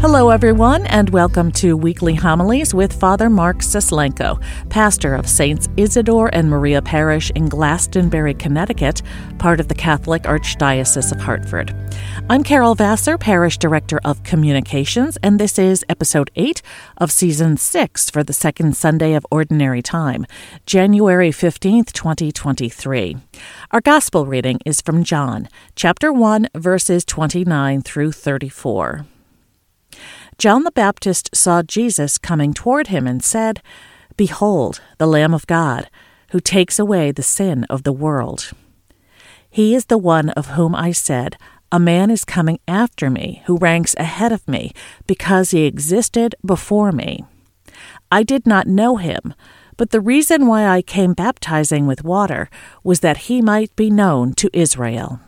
Hello, everyone, and welcome to Weekly Homilies with Father Mark Suslenko, pastor of Saints Isidore and Maria Parish in Glastonbury, Connecticut, part of the Catholic Archdiocese of Hartford. I'm Carol Vassar, Parish Director of Communications, and this is episode 8 of season 6 for the second Sunday of Ordinary Time, January 15th, 2023. Our Gospel reading is from John, chapter 1, verses 29 through 34. John the Baptist saw Jesus coming toward him and said, Behold, the Lamb of God, who takes away the sin of the world. He is the one of whom I said, A man is coming after me, who ranks ahead of me, because he existed before me. I did not know him, but the reason why I came baptizing with water was that he might be known to Israel.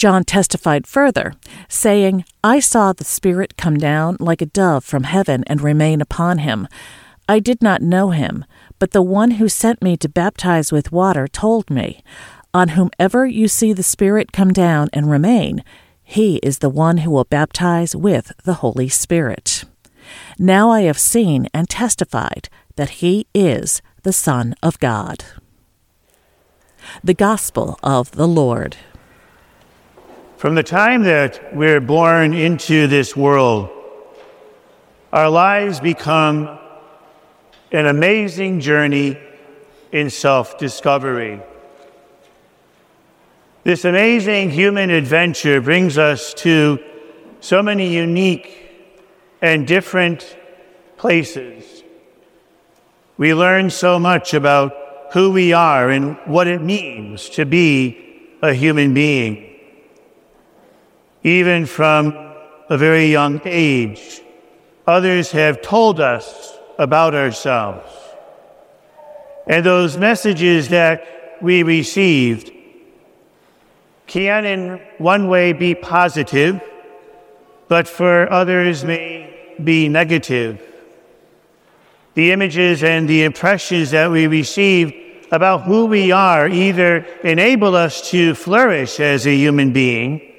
John testified further, saying, I saw the Spirit come down like a dove from heaven and remain upon him. I did not know him, but the one who sent me to baptize with water told me, On whomever you see the Spirit come down and remain, he is the one who will baptize with the Holy Spirit. Now I have seen and testified that he is the Son of God. The Gospel of the Lord. From the time that we're born into this world, our lives become an amazing journey in self discovery. This amazing human adventure brings us to so many unique and different places. We learn so much about who we are and what it means to be a human being even from a very young age. Others have told us about ourselves. And those messages that we received can, in one way, be positive, but for others may be negative. The images and the impressions that we receive about who we are either enable us to flourish as a human being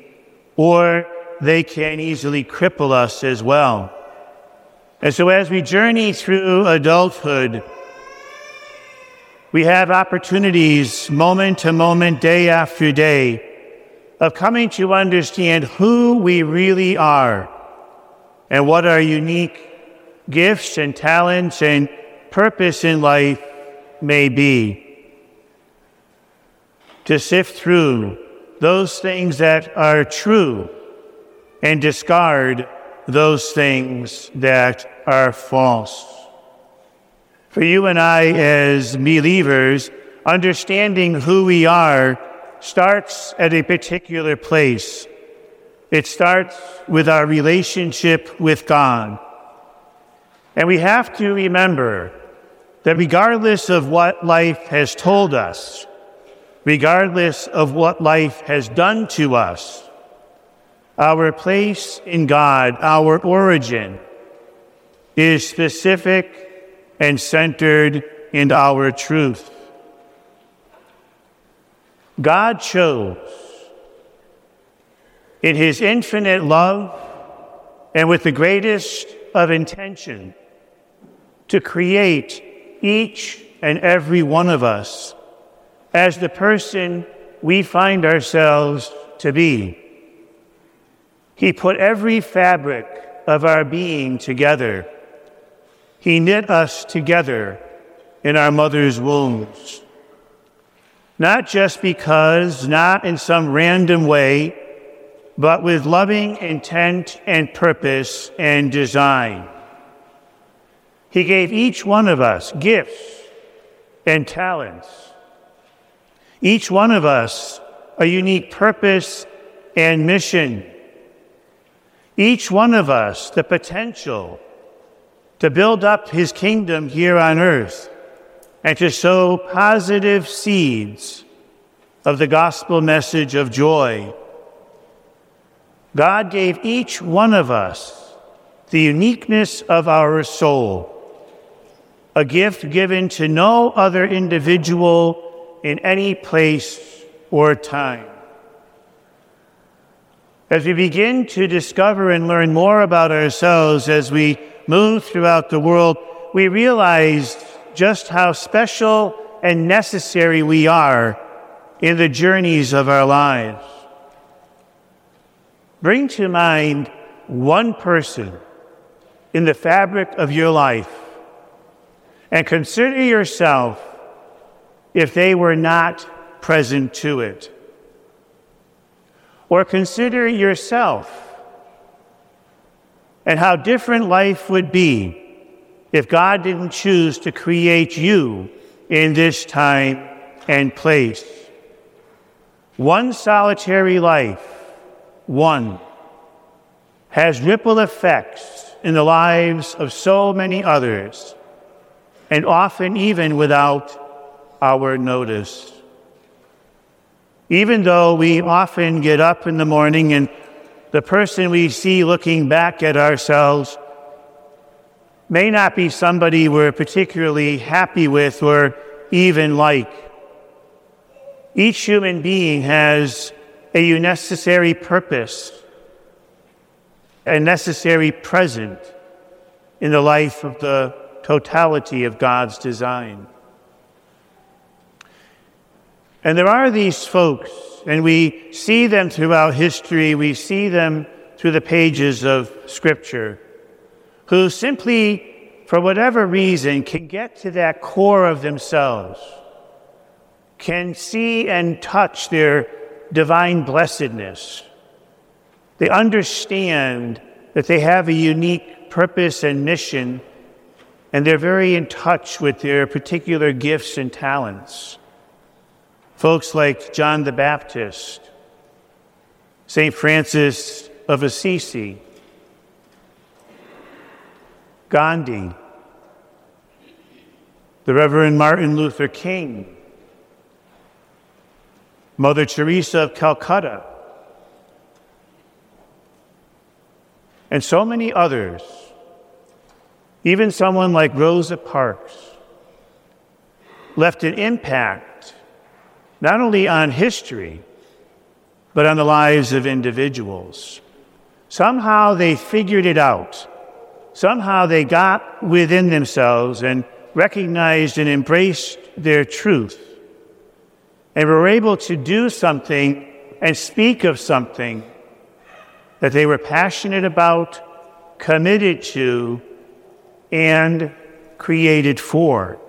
or they can easily cripple us as well. And so, as we journey through adulthood, we have opportunities moment to moment, day after day, of coming to understand who we really are and what our unique gifts and talents and purpose in life may be. To sift through those things that are true and discard those things that are false. For you and I, as believers, understanding who we are starts at a particular place. It starts with our relationship with God. And we have to remember that regardless of what life has told us, regardless of what life has done to us. Our place in God, our origin, is specific and centered in our truth. God chose, in His infinite love and with the greatest of intention, to create each and every one of us as the person we find ourselves to be. He put every fabric of our being together. He knit us together in our mother's wombs. Not just because, not in some random way, but with loving intent and purpose and design. He gave each one of us gifts and talents each one of us a unique purpose and mission. Each one of us the potential to build up his kingdom here on earth and to sow positive seeds of the gospel message of joy. God gave each one of us the uniqueness of our soul, a gift given to no other individual in any place or time. As we begin to discover and learn more about ourselves as we move throughout the world, we realize just how special and necessary we are in the journeys of our lives. Bring to mind one person in the fabric of your life and consider yourself if they were not present to it. Or consider yourself and how different life would be if God didn't choose to create you in this time and place. One solitary life, one, has ripple effects in the lives of so many others, and often even without our notice. Even though we often get up in the morning and the person we see looking back at ourselves may not be somebody we're particularly happy with or even like. Each human being has a necessary purpose, a necessary present in the life of the totality of God's design. And there are these folks, and we see them throughout history, we see them through the pages of Scripture who simply, for whatever reason, can get to that core of themselves, can see and touch their divine blessedness. They understand that they have a unique purpose and mission, and they're very in touch with their particular gifts and talents. Folks like John the Baptist, St. Francis of Assisi, Gandhi, the Reverend Martin Luther King, Mother Teresa of Calcutta, and so many others, even someone like Rosa Parks, left an impact not only on history, but on the lives of individuals. Somehow they figured it out somehow they got within themselves and recognized and embraced their truth and were able to do something and speak of something that they were passionate about, committed to, and created for.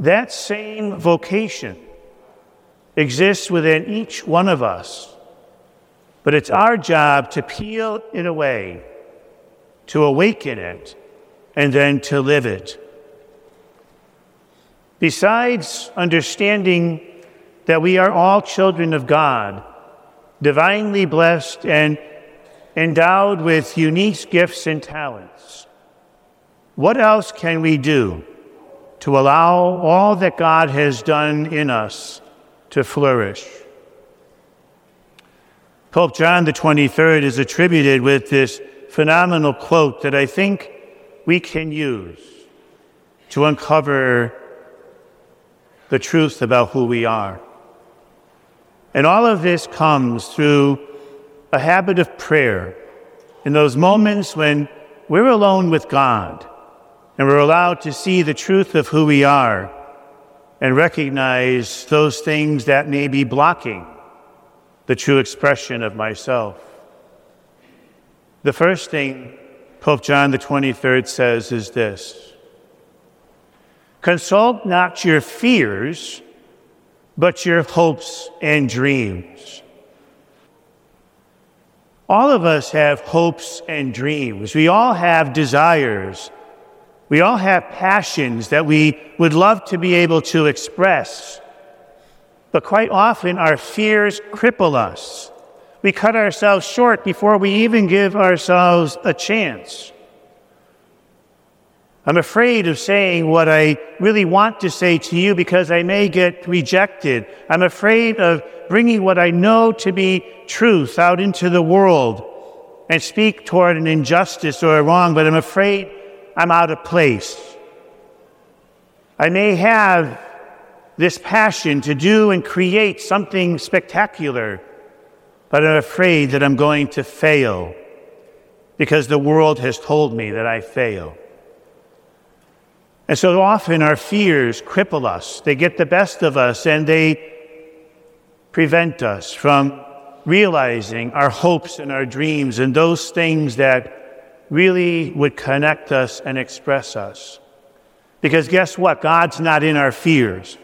That same vocation exists within each one of us, but it's our job to peel it away to awaken it, and then to live it. Besides understanding that we are all children of God, divinely blessed and endowed with unique gifts and talents, what else can we do to allow all that God has done in us to flourish? Pope John the 23rd is attributed with this phenomenal quote that I think we can use to uncover the truth about who we are. And all of this comes through a habit of prayer in those moments when we're alone with God and we're allowed to see the truth of who we are and recognize those things that may be blocking the true expression of myself. The first thing Pope John the 23rd says is this Consult not your fears, but your hopes and dreams. All of us have hopes and dreams. We all have desires. We all have passions that we would love to be able to express. But quite often, our fears cripple us we cut ourselves short before we even give ourselves a chance. I'm afraid of saying what I really want to say to you because I may get rejected. I'm afraid of bringing what I know to be truth out into the world and speak toward an injustice or a wrong, but I'm afraid I'm out of place. I may have this passion to do and create something spectacular but I'm afraid that I'm going to fail because the world has told me that I fail. And so often our fears cripple us, they get the best of us, and they prevent us from realizing our hopes and our dreams and those things that really would connect us and express us. Because guess what? God's not in our fears.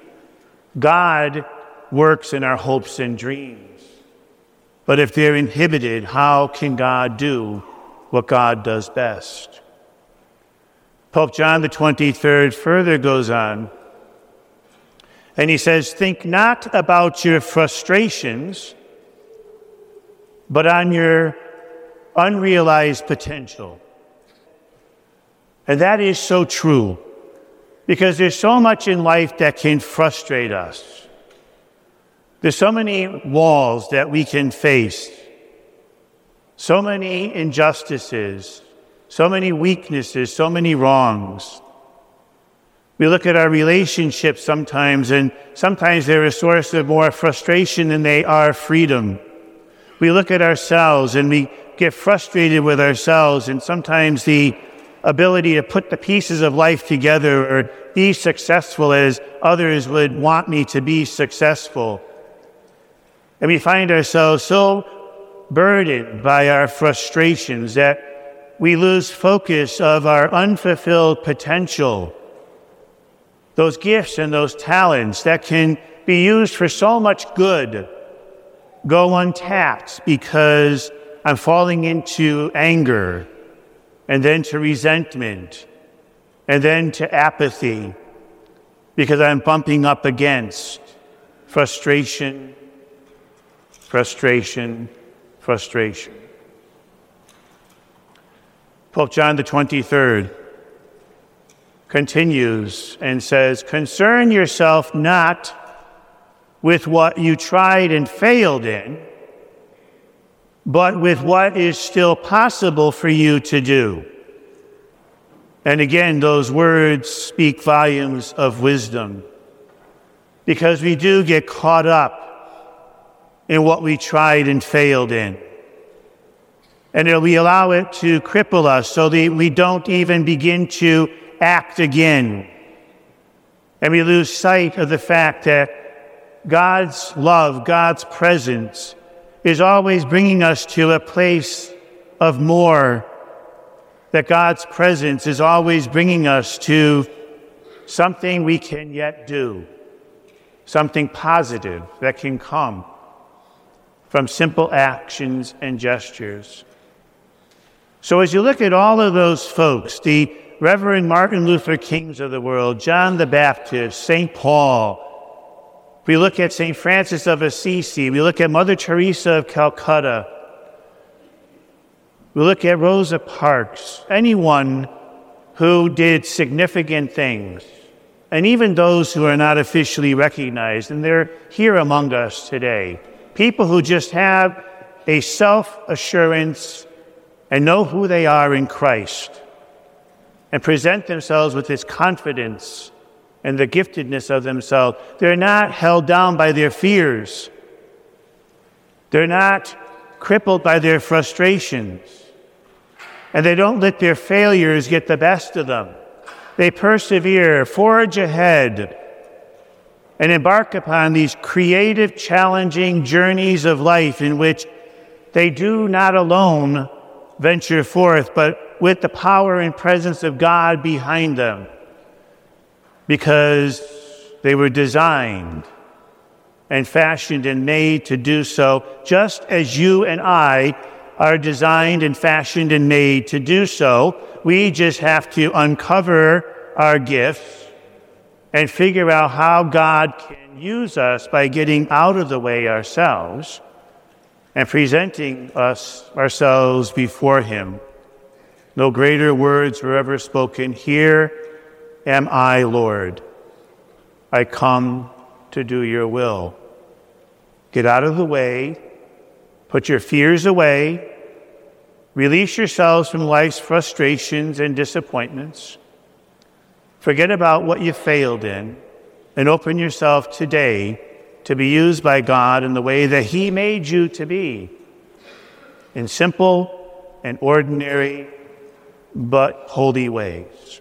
God works in our hopes and dreams. But if they're inhibited, how can God do what God does best? Pope John the 23rd further goes on, and he says, Think not about your frustrations, but on your unrealized potential. And that is so true. Because there's so much in life that can frustrate us. There's so many walls that we can face, so many injustices, so many weaknesses, so many wrongs. We look at our relationships sometimes, and sometimes they're a source of more frustration than they are freedom. We look at ourselves and we get frustrated with ourselves, and sometimes the ability to put the pieces of life together or be successful as others would want me to be successful. And we find ourselves so burdened by our frustrations that we lose focus of our unfulfilled potential. Those gifts and those talents that can be used for so much good go untapped because I'm falling into anger and then to resentment, and then to apathy, because I'm bumping up against frustration, frustration, frustration. Pope John the 23rd continues and says, Concern yourself not with what you tried and failed in but with what is still possible for you to do. And again, those words speak volumes of wisdom because we do get caught up in what we tried and failed in. And we allow it to cripple us so that we don't even begin to act again. And we lose sight of the fact that God's love, God's presence, is always bringing us to a place of more, that God's presence is always bringing us to something we can yet do, something positive that can come from simple actions and gestures. So, as you look at all of those folks, the Reverend Martin Luther Kings of the world, John the Baptist, St. Paul, we look at St. Francis of Assisi. We look at Mother Teresa of Calcutta. We look at Rosa Parks. Anyone who did significant things, and even those who are not officially recognized, and they're here among us today. People who just have a self assurance and know who they are in Christ and present themselves with this confidence and the giftedness of themselves. They're not held down by their fears. They're not crippled by their frustrations. And they don't let their failures get the best of them. They persevere, forge ahead, and embark upon these creative, challenging journeys of life in which they do not alone venture forth, but with the power and presence of God behind them because they were designed and fashioned and made to do so, just as you and I are designed and fashioned and made to do so. We just have to uncover our gifts and figure out how God can use us by getting out of the way ourselves and presenting us ourselves before Him. No greater words were ever spoken here am I, Lord. I come to do your will. Get out of the way, put your fears away, release yourselves from life's frustrations and disappointments. Forget about what you failed in and open yourself today to be used by God in the way that He made you to be, in simple and ordinary but holy ways.